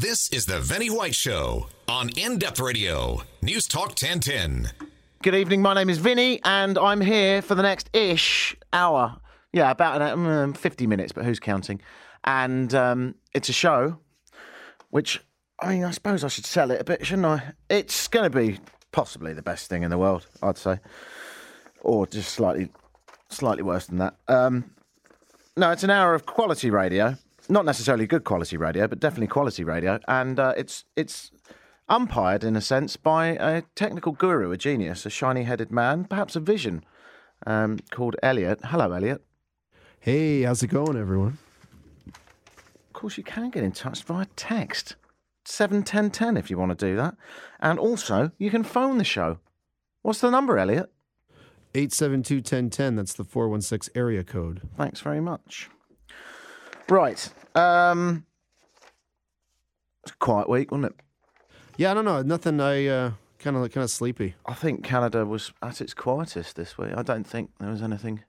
This is the Vinny White Show on In Depth Radio, News Talk 1010. Good evening. My name is Vinny, and I'm here for the next ish hour. Yeah, about an, um, 50 minutes, but who's counting? And um, it's a show which, I mean, I suppose I should sell it a bit, shouldn't I? It's going to be possibly the best thing in the world, I'd say. Or just slightly, slightly worse than that. Um, no, it's an hour of quality radio. Not necessarily good quality radio, but definitely quality radio. And uh, it's it's umpired in a sense by a technical guru, a genius, a shiny-headed man, perhaps a vision, um, called Elliot. Hello, Elliot. Hey, how's it going, everyone? Of course, you can get in touch via text. 71010 if you want to do that. And also, you can phone the show. What's the number, Elliot? 872 1010. That's the 416 area code. Thanks very much. Right. Um, it's a quiet week, wasn't it? Yeah, I don't know. Nothing. I uh, kind of kind of sleepy. I think Canada was at its quietest this week. I don't think there was anything.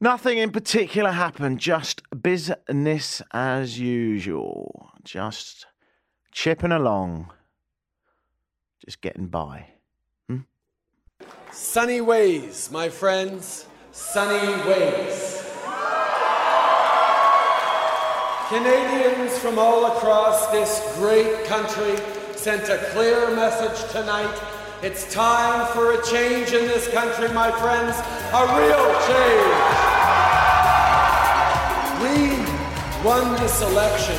Nothing in particular happened. Just business as usual. Just chipping along. Just getting by. Sunny ways, my friends. Sunny ways. Canadians from all across this great country sent a clear message tonight. It's time for a change in this country, my friends. A real change. We won this election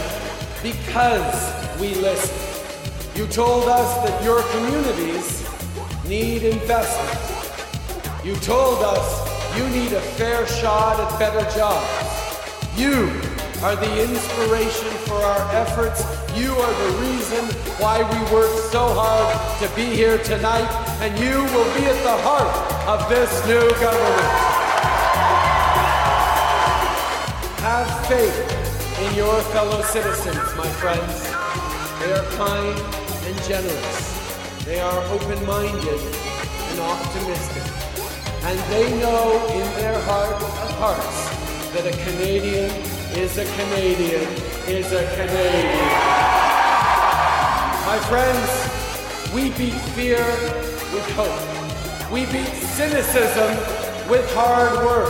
because we listened. You told us that your communities need investment. You told us you need a fair shot at better jobs. You are the inspiration for our efforts. You are the reason why we work so hard to be here tonight, and you will be at the heart of this new government. Have faith in your fellow citizens, my friends. They are kind and generous. They are open-minded and optimistic. And they know in their heart of hearts that a Canadian is a Canadian is a Canadian. My friends, we beat fear with hope. We beat cynicism with hard work.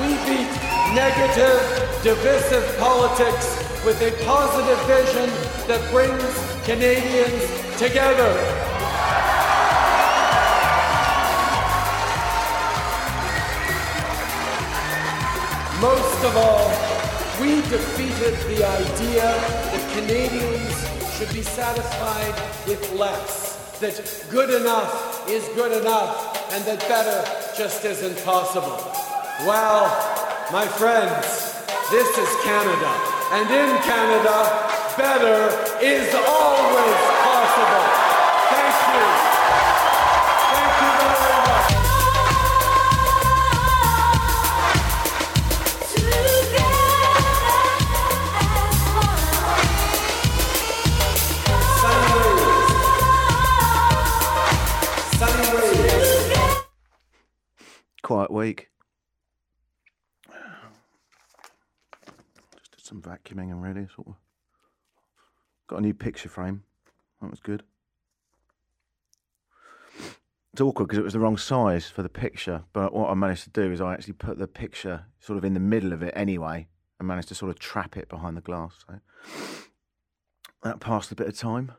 We beat negative, divisive politics with a positive vision that brings Canadians together. Most of all, defeated the idea that Canadians should be satisfied with less, that good enough is good enough, and that better just isn't possible. Well, my friends, this is Canada, and in Canada, better is always possible. Week. Just did some vacuuming and really sort of got a new picture frame. That was good. It's awkward because it was the wrong size for the picture, but what I managed to do is I actually put the picture sort of in the middle of it anyway, and managed to sort of trap it behind the glass. So that passed a bit of time.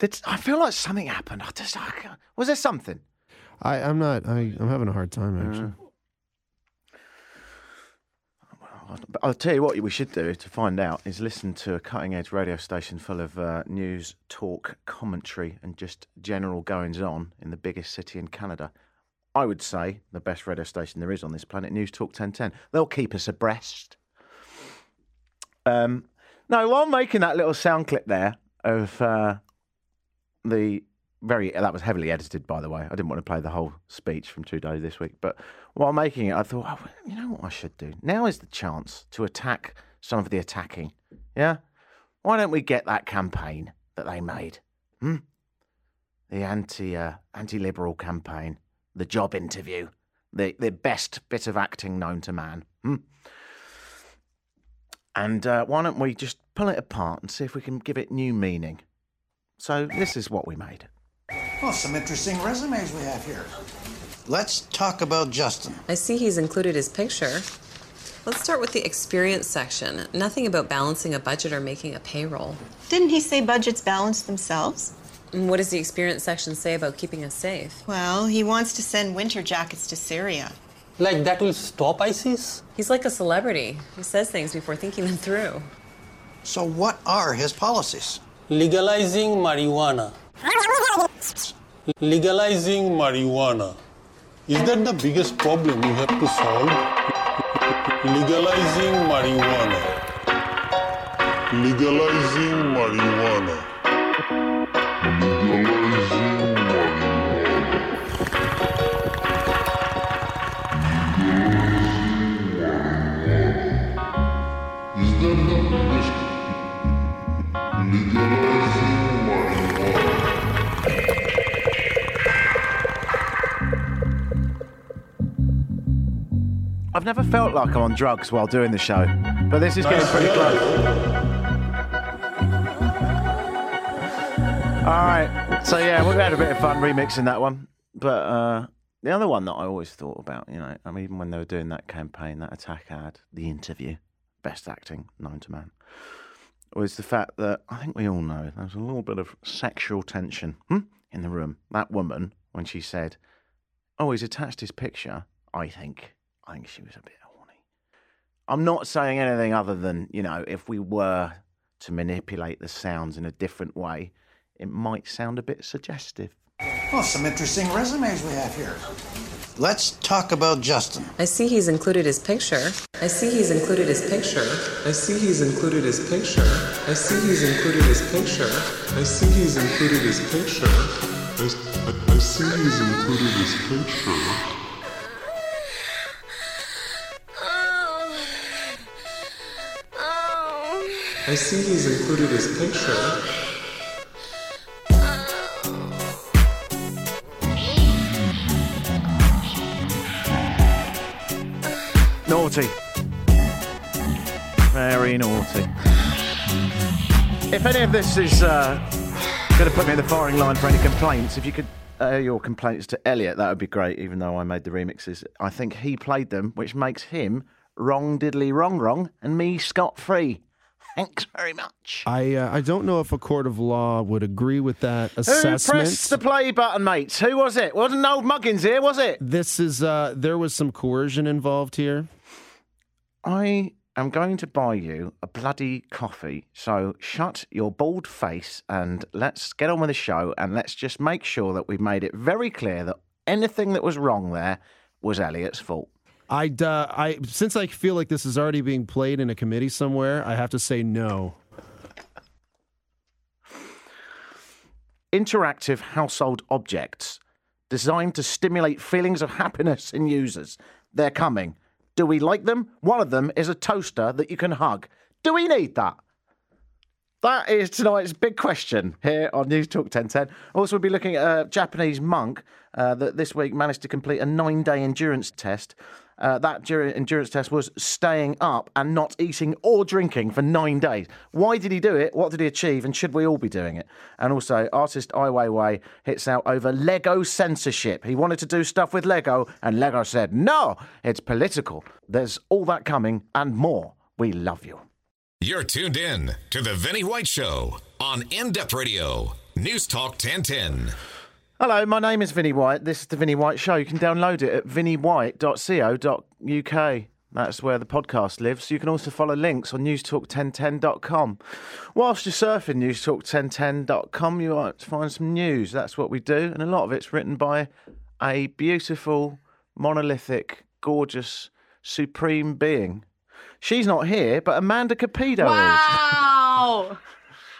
Did, I feel like something happened. I just I was there something? I, I'm not. I, I'm having a hard time actually. But I'll tell you what we should do to find out is listen to a cutting edge radio station full of uh, news, talk, commentary, and just general goings on in the biggest city in Canada. I would say the best radio station there is on this planet, News Talk 1010. They'll keep us abreast. Um, no, while making that little sound clip there of uh, the very that was heavily edited, by the way. I didn't want to play the whole speech from two days this week, but while making it, I thought, oh, you know what I should do? Now is the chance to attack some of the attacking. Yeah, why don't we get that campaign that they made? Hmm? The anti uh, anti liberal campaign, the job interview, the the best bit of acting known to man. Hmm? And uh, why don't we just pull it apart and see if we can give it new meaning? So this is what we made. Well, some interesting resumes we have here. Let's talk about Justin. I see he's included his picture. Let's start with the experience section. Nothing about balancing a budget or making a payroll. Didn't he say budgets balance themselves? And what does the experience section say about keeping us safe? Well, he wants to send winter jackets to Syria. Like that will stop ISIS? He's like a celebrity. He says things before thinking them through. So, what are his policies? Legalizing marijuana. Legalizing marijuana. Is that the biggest problem you have to solve? Legalizing marijuana. Legalizing marijuana. I've never felt like I'm on drugs while doing the show, but this is getting pretty close. All right, so yeah, we've had a bit of fun remixing that one, but uh, the other one that I always thought about, you know, I mean, even when they were doing that campaign, that attack ad, the interview, best acting known to man, was the fact that I think we all know there was a little bit of sexual tension hmm, in the room. That woman, when she said, "Oh, he's attached his picture," I think, I think she was a bit horny. I'm not saying anything other than you know, if we were to manipulate the sounds in a different way, it might sound a bit suggestive. Well, some interesting resumes we have here. Let's talk about Justin. I see he's included his picture. I see he's included his picture. I see he's included his picture. I see he's included his picture. I see he's included his picture. I, I, I see he's included his picture. I see he's included his picture. Naughty. Very naughty. If any of this is uh, going to put me in the firing line for any complaints, if you could air your complaints to Elliot, that would be great, even though I made the remixes. I think he played them, which makes him wrong diddly wrong wrong and me scot free. Thanks very much. I uh, I don't know if a court of law would agree with that assessment. Who pressed the play button, mates? Who was it? Wasn't old Muggins here, was it? This is uh, there was some coercion involved here. I am going to buy you a bloody coffee. So shut your bald face and let's get on with the show and let's just make sure that we've made it very clear that anything that was wrong there was Elliot's fault. I uh, I since I feel like this is already being played in a committee somewhere, I have to say no. Interactive household objects designed to stimulate feelings of happiness in users. They're coming. Do we like them? One of them is a toaster that you can hug. Do we need that? That is tonight's big question here on News Talk 1010. Also, we'll be looking at a Japanese monk uh, that this week managed to complete a nine day endurance test. Uh, that dur- endurance test was staying up and not eating or drinking for nine days. Why did he do it? What did he achieve? And should we all be doing it? And also, artist Ai Weiwei hits out over Lego censorship. He wanted to do stuff with Lego, and Lego said, no, it's political. There's all that coming and more. We love you. You're tuned in to the Vinnie White Show on In Depth Radio, News Talk 1010. Hello, my name is Vinny White. This is the Vinny White Show. You can download it at vinnywhite.co.uk. That's where the podcast lives. You can also follow links on newstalk1010.com. Whilst you're surfing newstalk1010.com, you might find some news. That's what we do. And a lot of it's written by a beautiful, monolithic, gorgeous, supreme being. She's not here, but Amanda Cupido is. Wow.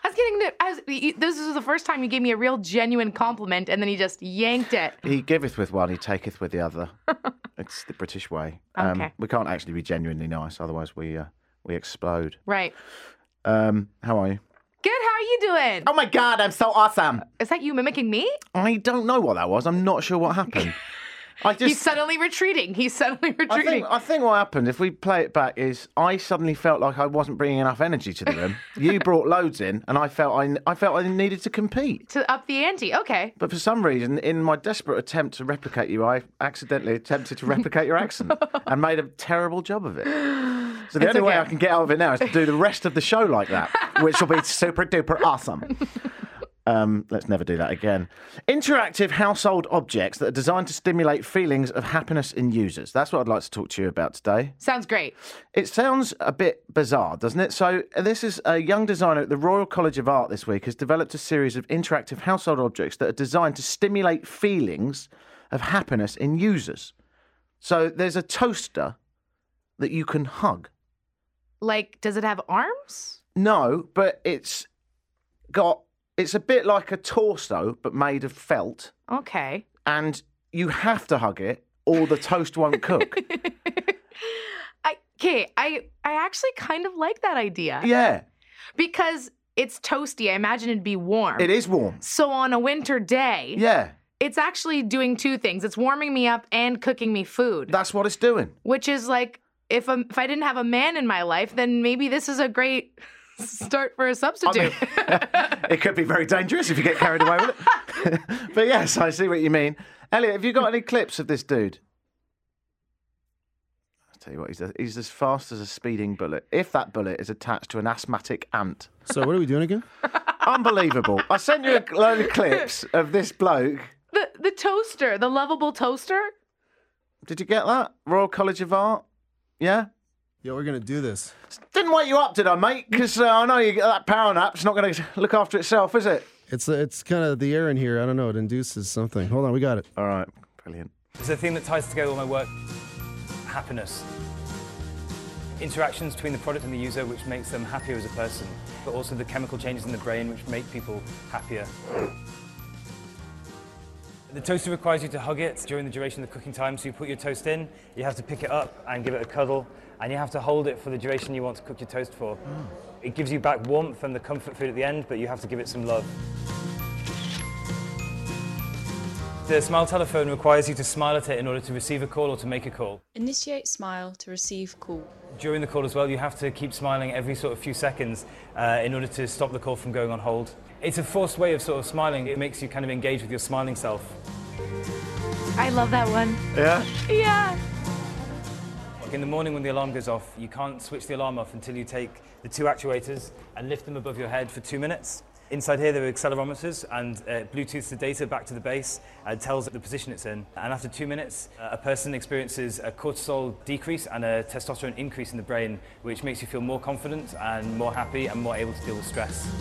I was getting the. I was, this is the first time you gave me a real genuine compliment, and then he just yanked it. He giveth with one, he taketh with the other. it's the British way. Um, Okay. We can't actually be genuinely nice, otherwise we uh, we explode. Right. Um, how are you? Good. How are you doing? Oh my god, I'm so awesome! Is that you mimicking me? I don't know what that was. I'm not sure what happened. I just- He's suddenly retreating. He's suddenly I retreating. think, I think what happened, if we play it back, is I suddenly felt like I wasn't bringing enough energy to the room. you brought loads in, and I felt I, I felt I needed to compete. to up the ante. Okay. But for some reason, in my desperate attempt to replicate you, I accidentally attempted to replicate your accent and made a terrible job of it. So the It's only way. I can get out of it now is to do the rest of the show like that, which will be super duper awesome. Um, let's never do that again. Interactive household objects that are designed to stimulate feelings of happiness in users. That's what I'd like to talk to you about today. Sounds great. It sounds a bit bizarre, doesn't it? So, uh, this is a young designer at the Royal College of Art this week has developed a series of interactive household objects that are designed to stimulate feelings of happiness in users. So, there's a toaster that you can hug. Like, does it have arms? No, but it's got it's a bit like a torso but made of felt Okay. and you have to hug it or the toast won't cook. I okay. I I actually kind of like that idea. yeah, Because it's toasty. I imagine it'd be warm. it is warm. So on a winter day, Yeah, it's actually doing two things. It's warming me up and cooking me food, that's what it's doing. which is like if a, if I didn't have a man in my life, then maybe this is a great start for a substitute. it could be very dangerous if you get carried away with it. but yes, I see what you mean. Elliot, have you got any clips of this dude? I'll tell you what, he's, he's as fast as a speeding bullet. If that bullet is attached to an asthmatic ant. So what are we doing again? Unbelievable. I sent you a load of clips of this bloke. the the toaster, the lovable toaster. Did you get that? Royal College of Art? Yeah? Yeah, we're gonna do this. Didn't wake you up, did I, mate? Because uh, I know you, that power nap's not going to look after itself, is it? It's uh, it's kind of the air in here. I don't know. It induces something. Hold on, we got it. All right, brilliant. It's a theme that ties together all my work happiness. Interactions between the product and the user, which makes them happier as a person, but also the chemical changes in the brain, which make people happier. The toaster requires you to hug it during the duration of the cooking time. So you put your toast in, you have to pick it up and give it a cuddle, and you have to hold it for the duration you want to cook your toast for. It gives you back warmth and the comfort food at the end, but you have to give it some love. The Smile telephone requires you to smile at it in order to receive a call or to make a call. Initiate smile to receive call. During the call as well, you have to keep smiling every sort of few seconds uh, in order to stop the call from going on hold. It's a forced way of sort of smiling. It makes you kind of engage with your smiling self. I love that one. Yeah? Yeah. In the morning when the alarm goes off, you can't switch the alarm off until you take the two actuators and lift them above your head for two minutes. Inside here, there are accelerometers and uh, Bluetooths the data back to the base and tells it the position it's in. And after two minutes, uh, a person experiences a cortisol decrease and a testosterone increase in the brain, which makes you feel more confident and more happy and more able to deal with stress.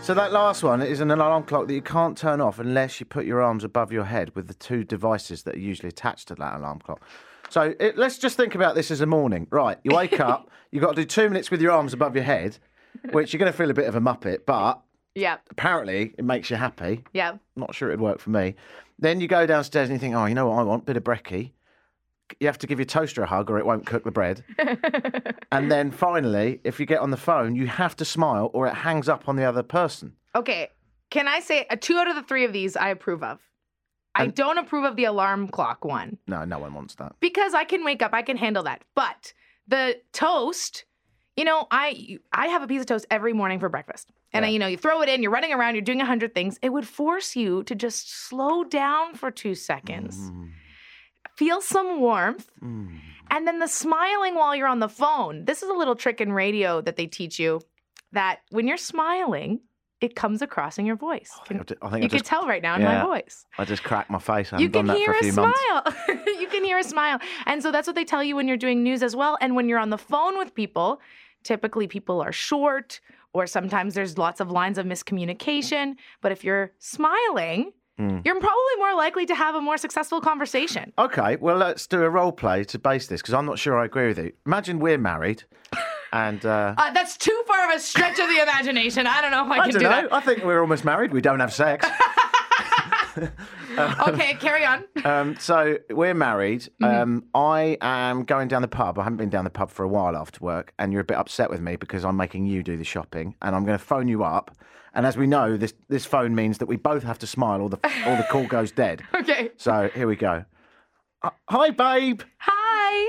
So that last one is an alarm clock that you can't turn off unless you put your arms above your head with the two devices that are usually attached to that alarm clock. So it, let's just think about this as a morning. Right, you wake up, you've got to do two minutes with your arms above your head, which you're going to feel a bit of a muppet, but Yeah. apparently it makes you happy. Yeah. Not sure it'd work for me. Then you go downstairs and you think, oh, you know what I want? Bit of brekkie. You have to give your toaster a hug or it won't cook the bread. and then finally, if you get on the phone, you have to smile or it hangs up on the other person. Okay. Can I say uh, two out of the three of these I approve of? I And- don't approve of the alarm clock one No, no one wants that. because I can wake up, I can handle that. But the toast, you know, I I have a piece of toast every morning for breakfast. And I, you know, you throw it in, you're running around, you're doing a hundred things. It would force you to just slow down for two seconds, Mm. feel some warmth, and then the smiling while you're on the phone. This is a little trick in radio that they teach you that when you're smiling, it comes across in your voice. Can- I ju- I think you I can tell right now in my voice. I just cracked my face. I You can that hear for a a smile. you can hear a smile. And so that's what they tell you when you're doing news as well. And when you're on the phone with people, typically people are short or sometimes there's lots of lines of miscommunication. But if you're smiling, Hmm. you're probably more likely to have a more successful conversation. Okay, well, let's do a role play to base this because I'm not sure I agree with you. Imagine we're married and. Uh, Uh, that's too far of a stretch of the imagination. I don't know if I, I can don't do know. I think we're almost married. We don't have sex. that. Okay, carry on. um, so we're married. Um, I am going down the pub. I haven't been down the pub for a while after work, and you're a bit upset with me because I'm making you do the shopping, and I'm going to phone you up. And as we know, this this phone means that we both have to smile, or the or the call goes dead. Okay. So here we go. Uh, hi, babe. Hi.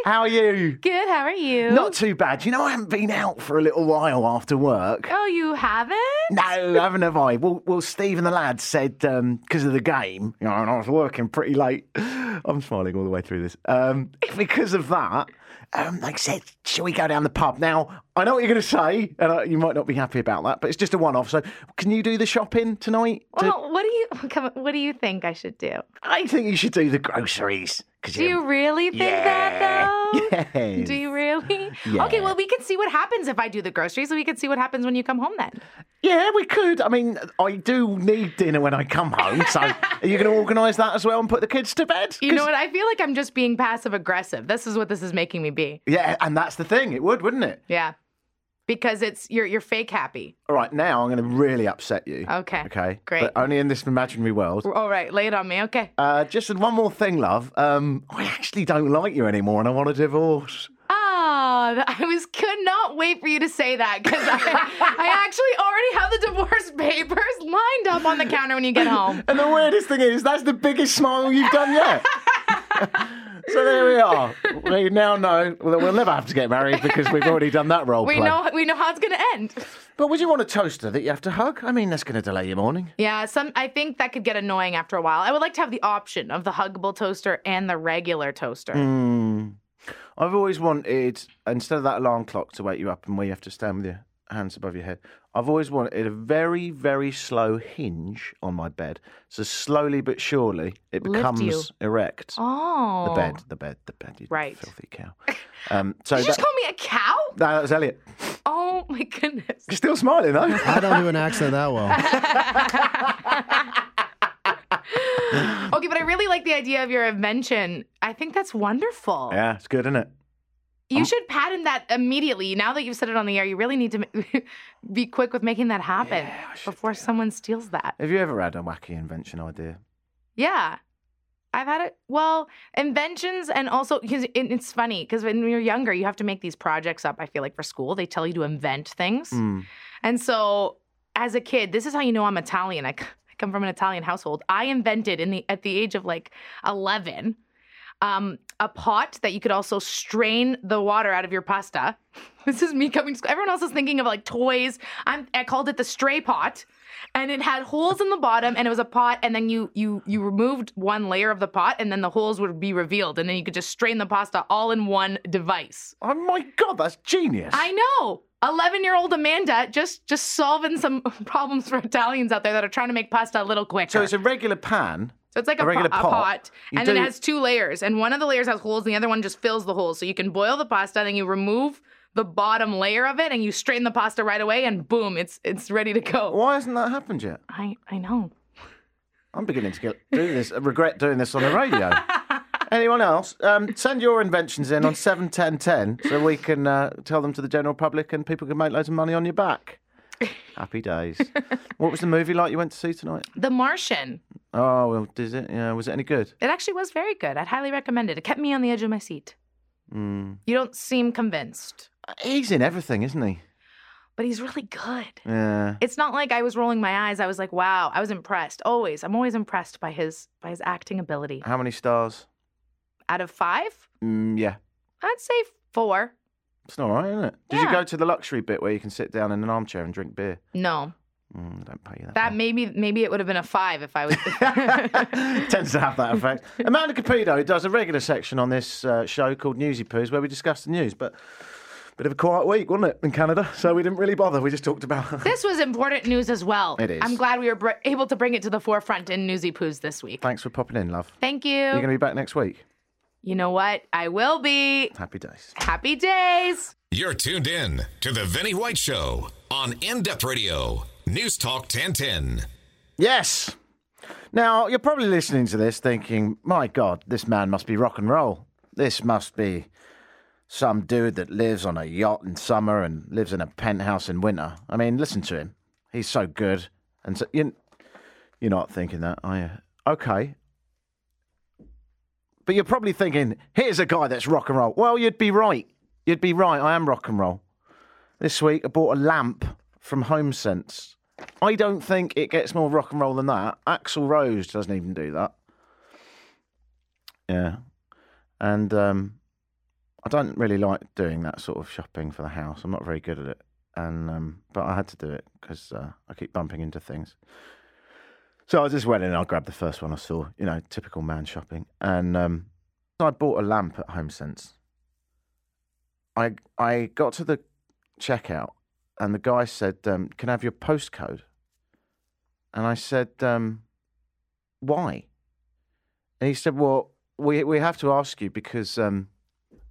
How are you? Good. How are you? Not too bad. You know, I haven't been out for a little while after work. Oh, you haven't? No, haven't have I? Well, well, Steve and the lads said because of the game, you know, and I was working pretty late. I'm smiling all the way through this. Um, because of that, um, they said, "Shall we go down the pub?" Now, I know what you're going to say, and I, you might not be happy about that, but it's just a one-off. So, can you do the shopping tonight? To- Well, what do you come on, what do you think I should do? I think you should do the groceries. 'cause Do you really think that though? Yes. Do you really? Yeah. Okay, well we can see what happens if I do the groceries, so we can see what happens when you come home then. Yeah, we could. I mean, I do need dinner when I come home, so are you going to organise that as well and put the kids to bed? You know what? I feel like I'm just being passive aggressive. This is what this is making me be. Yeah, and that's the thing. It would, wouldn't it? Yeah. Because it's you're you're fake happy. All right, now I'm going to really upset you. Okay. Okay. Great. But only in this imaginary world. All right, lay it on me. Okay. Uh, just one more thing, love. Um, I actually don't like you anymore, and I want a divorce. Oh, I was could not wait for you to say that because I, I actually already have the divorce papers lined up on the counter when you get home. And the weirdest thing is, that's the biggest smile you've done yet. so there we are. We now know that we'll never have to get married because we've already done that role We play. know we know how it's gonna end. But would you want a toaster that you have to hug? I mean, that's going to delay your morning. Yeah, some I think that could get annoying after a while. I would like to have the option of the huggable toaster and the regular toaster. Hmm. I've always wanted, instead of that alarm clock to wake you up and where you have to stand with your hands above your head, I've always wanted a very, very slow hinge on my bed. So slowly but surely it Lift becomes you. erect. Oh. The bed, the bed, the bed. You Right. filthy cow. Um, so Did you just that, call me a cow? No, that was Elliot. Oh my goodness. You're still smiling though. I don't do an accent that well. Okay, but I really like the idea of your invention. I think that's wonderful. yeah, it's good, isn't it? You should patent that immediately. Now that you've said it on the air, you really need to be quick with making that happen before someone steals that. Have you ever had a wacky invention idea? Yeah. I've had it. Well, inventions and also because it's funny because when you're younger, you have to make these projects up. I feel like for school, they tell you to invent things. Hmm. And so, as a kid, this is how you know I'm Italian. I, come from an Italian household. I invented in the at the age of like 11 um, a pot that you could also strain the water out of your pasta. This is me coming. to school. Everyone else is thinking of like toys. I'm, I called it the stray pot, and it had holes in the bottom, and it was a pot. And then you you you removed one layer of the pot, and then the holes would be revealed, and then you could just strain the pasta all in one device. Oh my god, that's genius! I know. 11 year old Amanda just just solving some problems for Italians out there that are trying to make pasta a little quicker. So it's a regular pan. So it's like a, a regular po- a pot. pot, and then it has two layers, and one of the layers has holes, and the other one just fills the holes. So you can boil the pasta, and then you remove the bottom layer of it, and you strain the pasta right away, and boom, it's it's ready to go. Why hasn't that happened yet? I I know. I'm beginning to get, do this. Regret doing this on the radio. Anyone else? Um, send your inventions in on seven ten ten so we can uh, tell them to the general public and people can make loads of money on your back. Happy days. what was the movie like you went to see tonight? The Martian. Oh well, did it? Yeah, was it any good? It actually was very good. I'd highly recommend it. It kept me on the edge of my seat. Mm. You don't seem convinced, He's in everything, isn't he? but he's really good. Yeah. It's not like I was rolling my eyes. I was like, wow, I was impressed. Always. I'm always impressed by his by his acting ability. How many stars? Out of five, Mm, yeah. I'd say four. It's all right, isn't it? Did you Yeah. go to the luxury bit where you can sit down in an armchair and drink beer? No. Mm, don't pay you that. That maybe maybe it would have been a five if I was. tends to have that effect. Amanda Cupido does a regular section on this uh, show called Newsy Poos where we discuss the news, but bit of a quiet week, wasn't it, in Canada? So we didn't really bother. We just talked about. this was important news as well. It is. I'm glad we were br- able to bring it to the forefront in Newsy Poos this week. Thanks for popping in, love. Thank you. You're going to be back next week. You know what? I will be. Happy days. Happy days. You're tuned in to the Vinnie White Show on In Depth Radio, News Talk 1010. Yes. Now, you're probably listening to this thinking, my God, this man must be rock and roll. This must be some dude that lives on a yacht in summer and lives in a penthouse in winter. I mean, listen to him. He's so good. And so, you, you're not thinking that, are you? Okay. But you're probably thinking, here's a guy that's rock and roll. Well, you'd be right. You'd be right. I am rock and roll. This week, I bought a lamp from HomeSense. I don't think it gets more rock and roll than that. Axl Rose doesn't even do that. Yeah. and um, I don't really like doing that sort of shopping for the house. I'm not very good at it, and um, but I had to do it because uh, I keep bumping into things. So I just went in and I grabbed the first one I saw. You know, typical man shopping, and um, I bought a lamp at HomeSense. I I got to the checkout, and the guy said, um, "Can I have your postcode?" And I said, um, "Why?" And he said, "Well, we we have to ask you because um,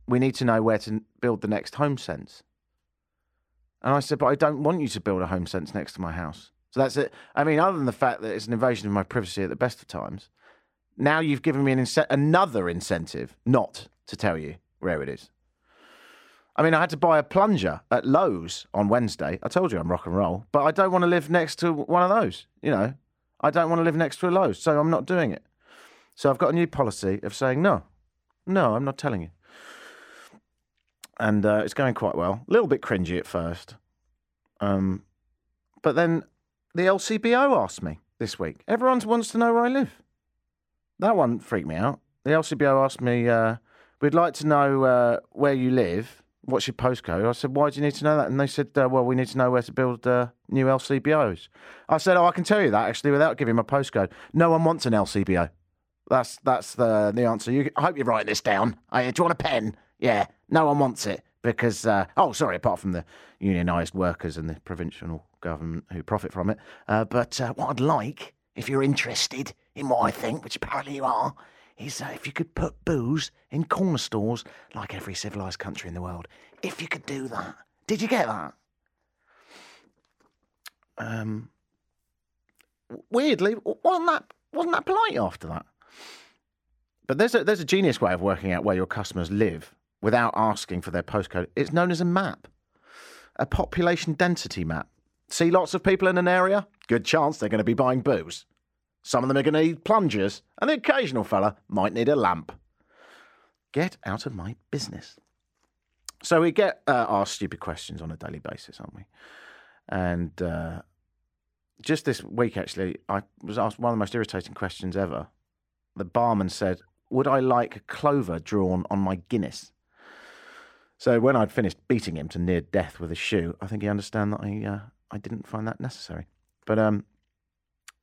we need to know where to build the next home sense." And I said, "But I don't want you to build a home sense next to my house." So that's it. I mean, other than the fact that it's an invasion of my privacy at the best of times, now you've given me an ince- another incentive not to tell you where it is. I mean, I had to buy a plunger at Lowe's on Wednesday. I told you I'm rock and roll, but I don't want to live next to one of those. You know, I don't want to live next to a Lowe's, so I'm not doing it. So I've got a new policy of saying no, no, I'm not telling you. And uh, it's going quite well. A little bit cringy at first, um, but then the LCBO asked me this week. Everyone wants to know where I live. That one freaked me out. The LCBO asked me, uh, "We'd like to know uh, where you live. What's your postcode?" I said, "Why do you need to know that?" And they said, uh, "Well, we need to know where to build uh, new LCBOs." I said, "Oh, I can tell you that actually without giving my postcode. No one wants an LCBO. That's that's the the answer. You, I hope you write this down. Uh, do you want a pen? Yeah, no one wants it because uh, oh, sorry, apart from the unionised workers and the provincial government who profit from it. Uh, but uh, what I'd like, if you're interested in what I think, which apparently you are, is uh, if you could put booze in corner stores like every civilised country in the world. If you could do that, did you get that? Um, weirdly, wasn't that wasn't that polite after that? But there's a there's a genius way of working out where your customers live without asking for their postcode. It's known as a map, a population density map. See lots of people in an area? Good chance they're going to be buying booze. Some of them are going to need plungers, and the occasional fella might need a lamp. Get out of my business. So we get uh, asked stupid questions on a daily basis, aren't we? And uh, just this week, actually, I was asked one of the most irritating questions ever. The barman said, Would I like clover drawn on my Guinness? So when I'd finished beating him to near death with a shoe, I think he understood that I, uh, I didn't find that necessary. But um,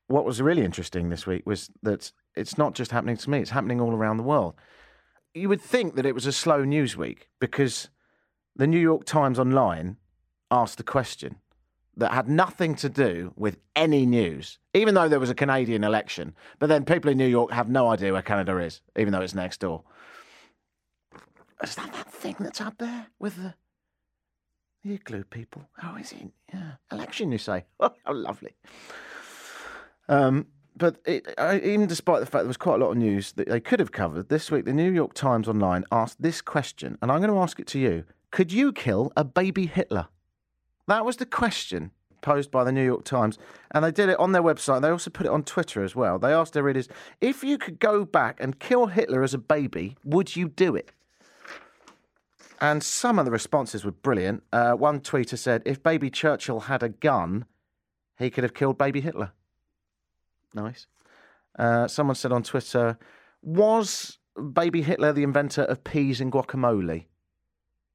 what was really interesting this week was that it's not just happening to me, it's happening all around the world. You would think that it was a slow news week because the New York Times Online asked a question that had nothing to do with any news, even though there was a Canadian election. But then people in New York have no idea where Canada is, even though it's next door. Is that that thing that's up there with the, the igloo people? How is it? Yeah. Election, you say? Oh, how lovely. Um, but it, I, even despite the fact there was quite a lot of news that they could have covered this week, the New York Times Online asked this question, and I'm going to ask it to you: Could you kill a baby Hitler? That was the question posed by the New York Times, and they did it on their website. They also put it on Twitter as well. They asked their readers: If you could go back and kill Hitler as a baby, would you do it? And some of the responses were brilliant. Uh, one tweeter said, "If baby Churchill had a gun, he could have killed baby Hitler." Nice. Uh, someone said on Twitter, was baby Hitler the inventor of peas and guacamole?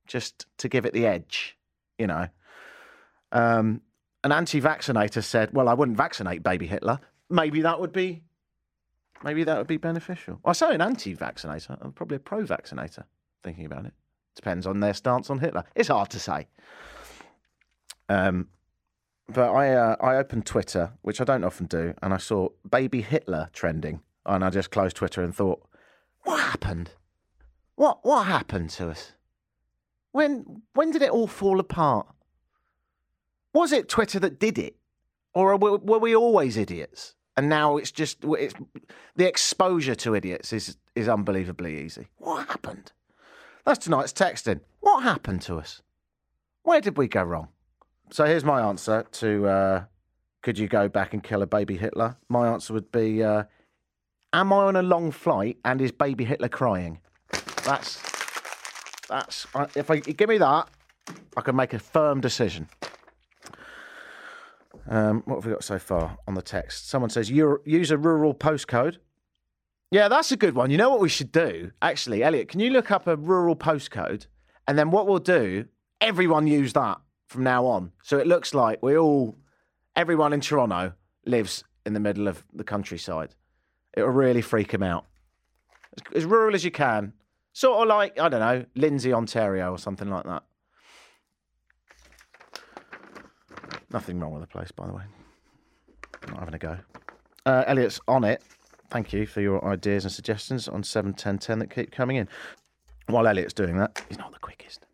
Just to give it the edge, you know. Um, an anti vaccinator said, well, I wouldn't vaccinate baby Hitler. Maybe that would be. Maybe that would be beneficial. I say an anti vaccinator. I'm probably a pro vaccinator, thinking about it. Depends on their stance on Hitler. It's hard to say. Um, but I uh, I opened Twitter, which I don't often do, and I saw baby Hitler trending, and I just closed Twitter and thought, what happened? What what happened to us? When when did it all fall apart? Was it Twitter that did it, or were, were we always idiots? And now it's just it's, the exposure to idiots is is unbelievably easy. What happened? That's tonight's texting. What happened to us? Where did we go wrong? So here's my answer to uh, could you go back and kill a baby Hitler? My answer would be uh, Am I on a long flight and is baby Hitler crying? That's that's if I give me that, I can make a firm decision. Um, what have we got so far on the text? Someone says use a rural postcode. Yeah, that's a good one. You know what we should do? Actually, Elliot, can you look up a rural postcode? And then what we'll do, everyone use that from now on. So it looks like we all, everyone in Toronto lives in the middle of the countryside. It'll really freak them out. As, as rural as you can. Sort of like, I don't know, Lindsay, Ontario or something like that. Nothing wrong with the place, by the way. I'm not having a go. Uh, Elliot's on it. Thank you for your ideas and suggestions on 71010 that keep coming in. While Elliot's doing that, he's not the quickest.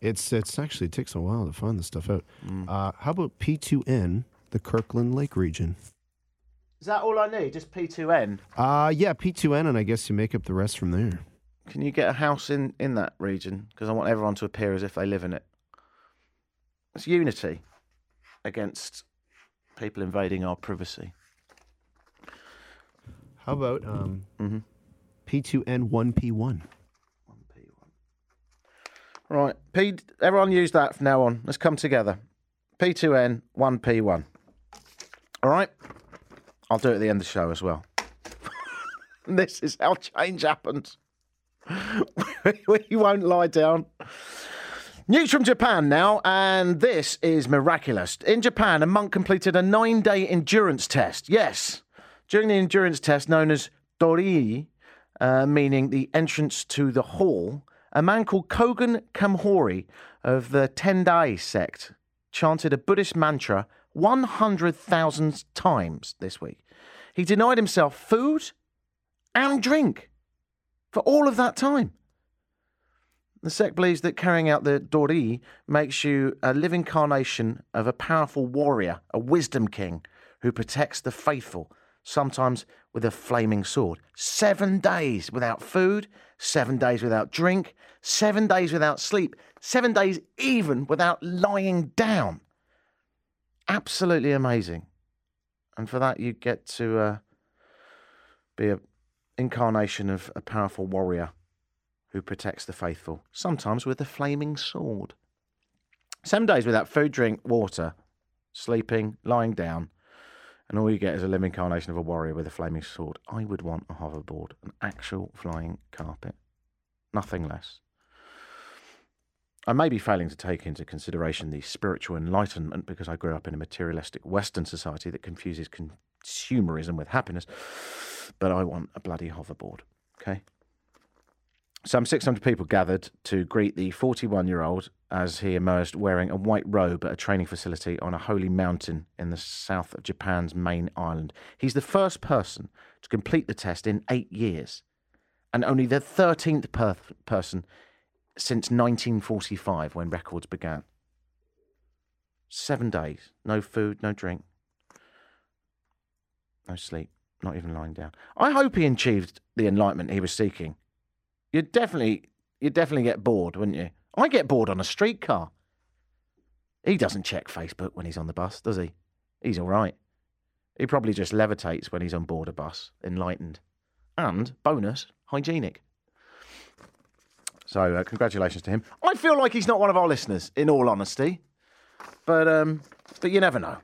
It's it's actually it takes a while to find this stuff out. Mm. Uh, how about P2N, the Kirkland Lake region? Is that all I need? Just P2N? Uh yeah, P2N, and I guess you make up the rest from there. Can you get a house in, in that region? Because I want everyone to appear as if they live in it. It's unity against people invading our privacy. How about um, Mhm. P2N 1P1? Right, P. Everyone use that from now on. Let's come together. P2N, 1P1. All right? I'll do it at the end of the show as well. this is how change happens. we won't lie down. News from Japan now, and this is miraculous. In Japan, a monk completed a nine day endurance test. Yes. During the endurance test known as Dori, uh, meaning the entrance to the hall, a man called Kogan Kamhori of the Tendai sect chanted a Buddhist mantra 100,000 times this week. He denied himself food and drink for all of that time. The sect believes that carrying out the Dori makes you a living incarnation of a powerful warrior, a wisdom king who protects the faithful, sometimes with a flaming sword. Seven days without food, seven days without drink, seven days without sleep, seven days even without lying down. Absolutely amazing. And for that, you get to uh, be an incarnation of a powerful warrior who protects the faithful, sometimes with a flaming sword. Seven days without food, drink, water, sleeping, lying down, and all you get is a living incarnation of a warrior with a flaming sword. I would want a hoverboard, an actual flying carpet. Nothing less. I may be failing to take into consideration the spiritual enlightenment because I grew up in a materialistic Western society that confuses consumerism with happiness, but I want a bloody hoverboard, okay? Some 600 people gathered to greet the 41 year old as he emerged wearing a white robe at a training facility on a holy mountain in the south of Japan's main island. He's the first person to complete the test in eight years, and only the 13th per- person since 1945 when records began. Seven days, no food, no drink, no sleep, not even lying down. I hope he achieved the enlightenment he was seeking. You'd definitely, you'd definitely get bored, wouldn't you? I get bored on a streetcar. He doesn't check Facebook when he's on the bus, does he? He's all right. He probably just levitates when he's on board a bus, enlightened. And, bonus, hygienic. So, uh, congratulations to him. I feel like he's not one of our listeners, in all honesty. But, um, but you never know.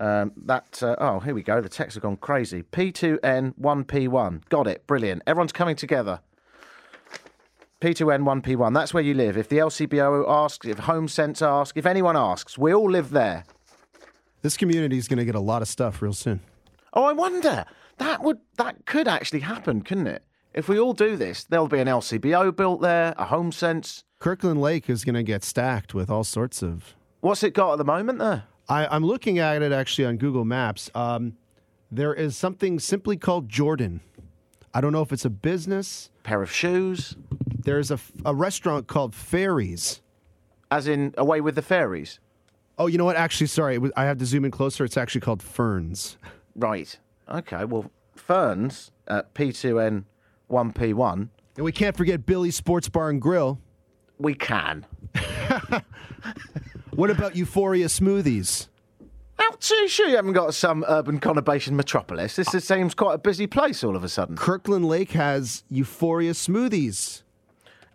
Um, that uh, oh, here we go. The texts have gone crazy. P2N 1P1. Got it. Brilliant. Everyone's coming together. P2N 1P1. That's where you live. If the LCBO asks, if Home Sense asks, if anyone asks, we all live there. This community is going to get a lot of stuff real soon. Oh, I wonder. That would that could actually happen, couldn't it? If we all do this, there'll be an LCBO built there, a Home Sense. Kirkland Lake is going to get stacked with all sorts of. What's it got at the moment there? I, I'm looking at it actually on Google Maps. Um, there is something simply called Jordan. I don't know if it's a business, pair of shoes. There's a, a restaurant called Fairies. As in away with the fairies. Oh, you know what? Actually, sorry, was, I have to zoom in closer. It's actually called Ferns. Right. Okay. Well, Ferns at P2N 1P1. And we can't forget Billy's Sports Bar and Grill. We can. What about Euphoria Smoothies? How too sure you haven't got some urban conurbation metropolis? This is, seems quite a busy place all of a sudden. Kirkland Lake has Euphoria Smoothies.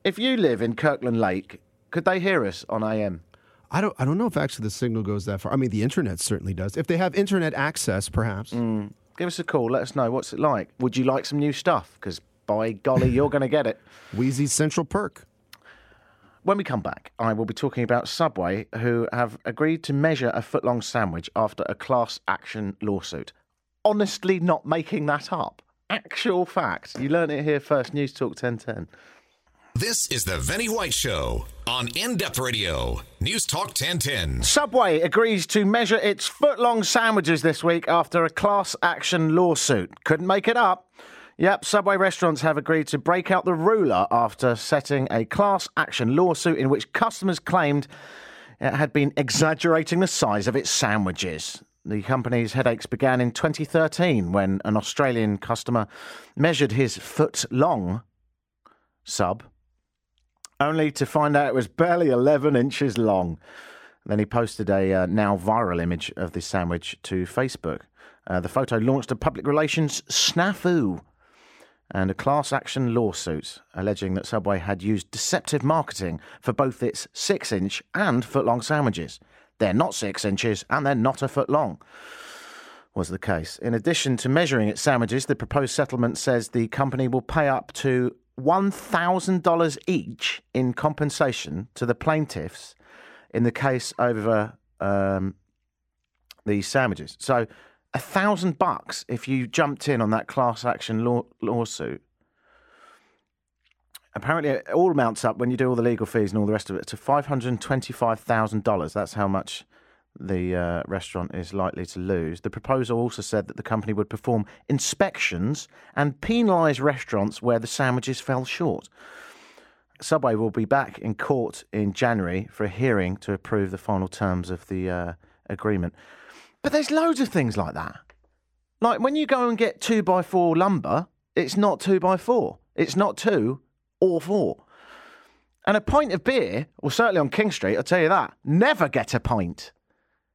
If you live in Kirkland Lake, could they hear us on AM? I don't. I don't know if actually the signal goes that far. I mean, the internet certainly does. If they have internet access, perhaps. Mm. Give us a call. Let us know what's it like. Would you like some new stuff? Because by golly, you're going to get it. Wheezy's Central Perk. When we come back, I will be talking about Subway, who have agreed to measure a footlong sandwich after a class action lawsuit. Honestly, not making that up. Actual fact. You learned it here first. News Talk 1010. This is the Vinny White Show on In Depth Radio, News Talk 1010. Subway agrees to measure its foot-long sandwiches this week after a class action lawsuit. Couldn't make it up. Yep, Subway restaurants have agreed to break out the ruler after setting a class action lawsuit in which customers claimed it had been exaggerating the size of its sandwiches. The company's headaches began in 2013 when an Australian customer measured his foot long sub, only to find out it was barely 11 inches long. Then he posted a uh, now viral image of this sandwich to Facebook. Uh, the photo launched a public relations snafu and a class action lawsuit alleging that Subway had used deceptive marketing for both its six inch and foot long sandwiches. They're not six inches and they're not a foot long, was the case. In addition to measuring its sandwiches, the proposed settlement says the company will pay up to $1,000 each in compensation to the plaintiffs in the case over um, these sandwiches. So, a thousand bucks if you jumped in on that class action law- lawsuit. Apparently, it all amounts up when you do all the legal fees and all the rest of it to five hundred twenty-five thousand dollars. That's how much the uh, restaurant is likely to lose. The proposal also said that the company would perform inspections and penalise restaurants where the sandwiches fell short. Subway will be back in court in January for a hearing to approve the final terms of the uh, agreement. But there's loads of things like that. Like when you go and get two by four lumber, it's not two by four. It's not two or four. And a pint of beer, well, certainly on King Street, I'll tell you that, never get a pint.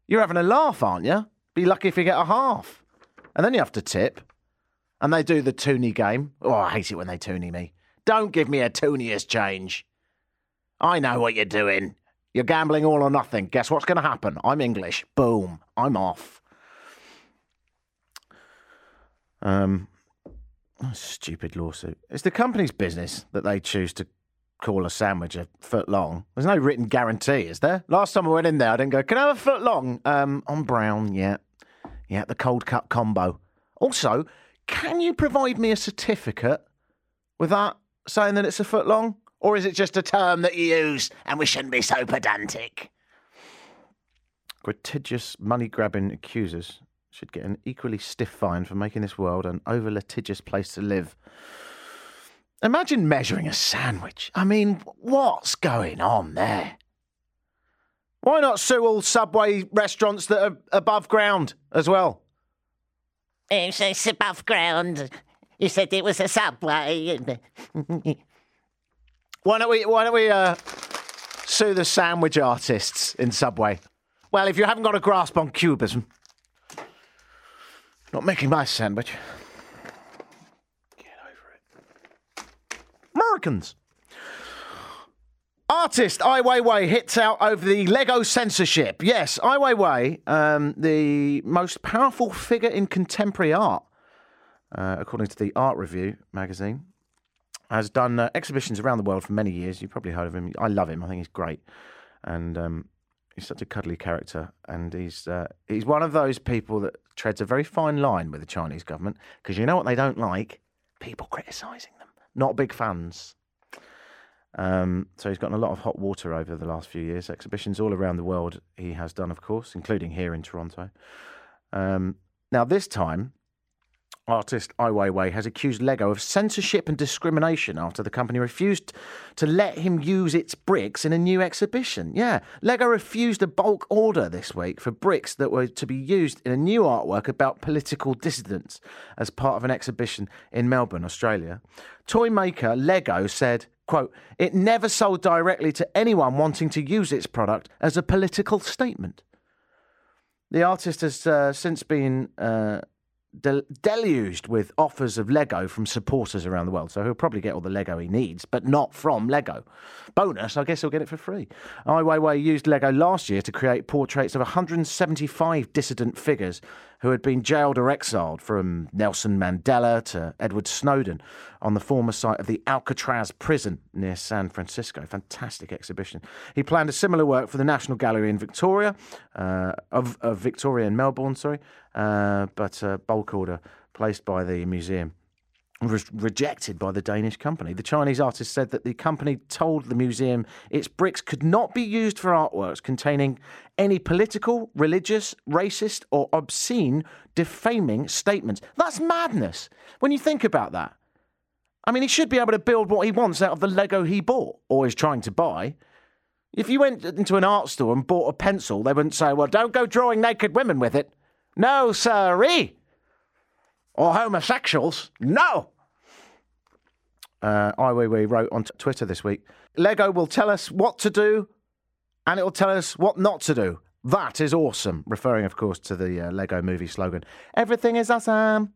You're having a laugh, aren't you? Be lucky if you get a half. And then you have to tip. And they do the toonie game. Oh, I hate it when they toonie me. Don't give me a tooniest change. I know what you're doing. You're gambling all or nothing. Guess what's going to happen? I'm English. Boom. I'm off. Um, stupid lawsuit. It's the company's business that they choose to call a sandwich a foot long. There's no written guarantee, is there? Last time I went in there, I didn't go, can I have a foot long? Um, on brown, yeah. Yeah, the cold cut combo. Also, can you provide me a certificate with that saying that it's a foot long? Or is it just a term that you use and we shouldn't be so pedantic? Gratuitous money grabbing accusers should get an equally stiff fine for making this world an over litigious place to live. Imagine measuring a sandwich. I mean, what's going on there? Why not sue all Subway restaurants that are above ground as well? It's, it's above ground. You said it was a subway. Why don't we? Why don't we uh, sue the sandwich artists in Subway? Well, if you haven't got a grasp on cubism, not making my sandwich. Get over it. Americans. Artist Ai Weiwei hits out over the Lego censorship. Yes, Ai Weiwei, um, the most powerful figure in contemporary art, uh, according to the Art Review magazine, has done uh, exhibitions around the world for many years. You've probably heard of him. I love him. I think he's great, and um, he's such a cuddly character. And he's uh, he's one of those people that treads a very fine line with the Chinese government because you know what they don't like: people criticising them. Not big fans. Um, so he's gotten a lot of hot water over the last few years. Exhibitions all around the world he has done, of course, including here in Toronto. Um, now this time, artist Ai Weiwei has accused Lego of censorship and discrimination after the company refused to let him use its bricks in a new exhibition. Yeah, Lego refused a bulk order this week for bricks that were to be used in a new artwork about political dissidents as part of an exhibition in Melbourne, Australia. Toy maker Lego said, quote, it never sold directly to anyone wanting to use its product as a political statement. The artist has uh, since been uh, del- deluged with offers of Lego from supporters around the world. So he'll probably get all the Lego he needs, but not from Lego. Bonus, I guess he'll get it for free. Ai Weiwei used Lego last year to create portraits of 175 dissident figures who had been jailed or exiled from Nelson Mandela to Edward Snowden on the former site of the Alcatraz prison near San Francisco. Fantastic exhibition. He planned a similar work for the National Gallery in Victoria, uh, of, of Victoria in Melbourne, sorry, uh, but a bulk order placed by the museum was rejected by the Danish company. The Chinese artist said that the company told the museum its bricks could not be used for artworks containing any political, religious, racist, or obscene, defaming statements. That's madness when you think about that. I mean, he should be able to build what he wants out of the Lego he bought or is trying to buy. If you went into an art store and bought a pencil, they wouldn't say, well, don't go drawing naked women with it. No, sirree or homosexuals. No. Uh, Ai Weiwei wrote on t- Twitter this week Lego will tell us what to do and it will tell us what not to do. That is awesome. Referring, of course, to the uh, Lego movie slogan Everything is awesome.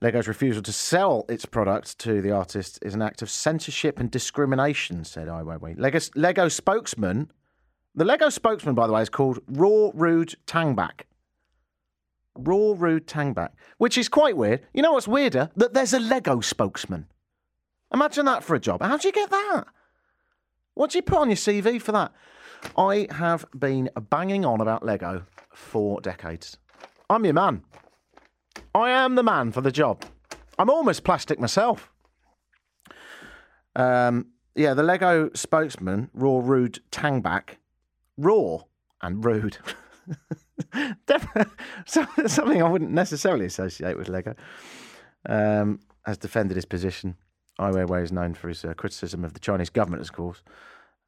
Lego's refusal to sell its product to the artist is an act of censorship and discrimination, said Ai Weiwei. Lego, Lego spokesman, the Lego spokesman, by the way, is called Raw Rude Tangbach. Raw Rude Tangbach, which is quite weird. You know what's weirder? That there's a Lego spokesman. Imagine that for a job. How do you get that? What do you put on your CV for that? I have been banging on about Lego for decades. I'm your man. I am the man for the job. I'm almost plastic myself. Um, yeah, the Lego spokesman, Raw Rude Tangbach, raw and rude. Something I wouldn't necessarily associate with Lego. Um, has defended his position. Ai Weiwei is known for his uh, criticism of the Chinese government, of course.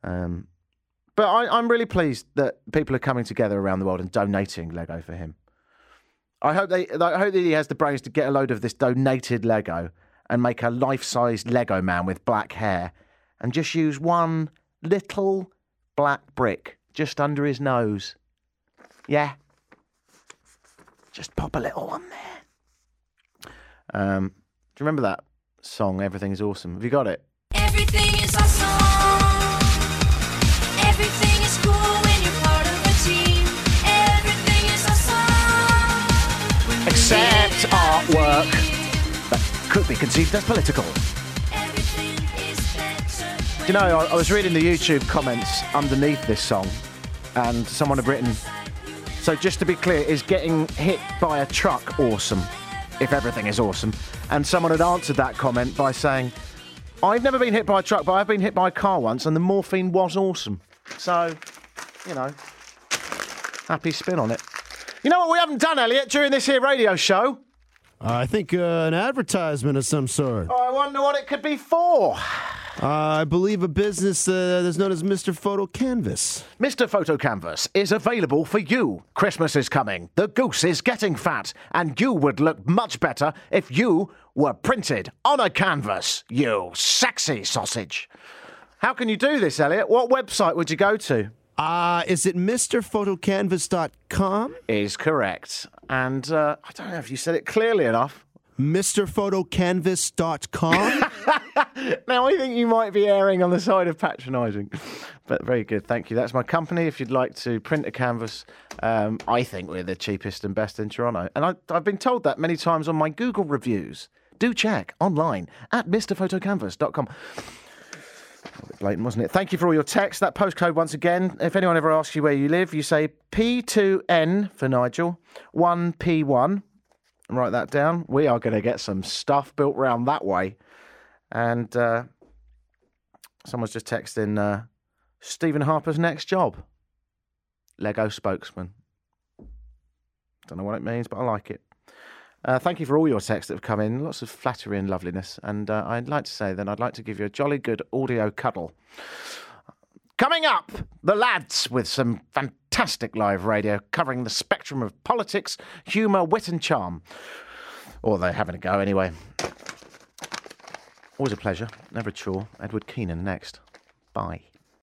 Um, but I, am really pleased that people are coming together around the world and donating Lego for him. I hope they. I hope that he has the brains to get a load of this donated Lego and make a life-sized Lego man with black hair, and just use one little black brick just under his nose. Yeah, just pop a little one there. Um, do you remember that song? Everything is awesome. Have you got it? Everything is awesome. Everything is cool when you're part of a team. Everything is awesome. when Except artwork that could be conceived as political. Do you know, I, I was reading the YouTube comments underneath this song, and someone had written, so just to be clear, is getting hit by a truck awesome? If everything is awesome. And someone had answered that comment by saying, I've never been hit by a truck, but I've been hit by a car once, and the morphine was awesome. So, you know, happy spin on it. You know what we haven't done, Elliot, during this here radio show? I think uh, an advertisement of some sort. I wonder what it could be for. Uh, I believe a business uh, that's known as Mr. Photo Canvas. Mr. Photo Canvas is available for you. Christmas is coming, the goose is getting fat, and you would look much better if you were printed on a canvas, you sexy sausage. How can you do this, Elliot? What website would you go to? Uh, is it MrPhotoCanvas.com? Is correct. And uh, I don't know if you said it clearly enough. MrPhotoCanvas.com? now, I think you might be erring on the side of patronising, but very good. Thank you. That's my company. If you'd like to print a canvas, um, I think we're the cheapest and best in Toronto. And I, I've been told that many times on my Google reviews. Do check online at mrphotocanvas.com. A bit blatant, wasn't it? Thank you for all your texts. That postcode, once again, if anyone ever asks you where you live, you say P2N for Nigel, 1P1. Write that down. We are going to get some stuff built round that way. And uh, someone's just texting uh, Stephen Harper's next job Lego spokesman. Don't know what it means, but I like it. Uh, thank you for all your texts that have come in. Lots of flattery and loveliness. And uh, I'd like to say that I'd like to give you a jolly good audio cuddle. Coming up, the lads with some fantastic live radio covering the spectrum of politics, humour, wit, and charm. Or they're having a go anyway. Always a pleasure, never a chore. Edward Keenan next. Bye.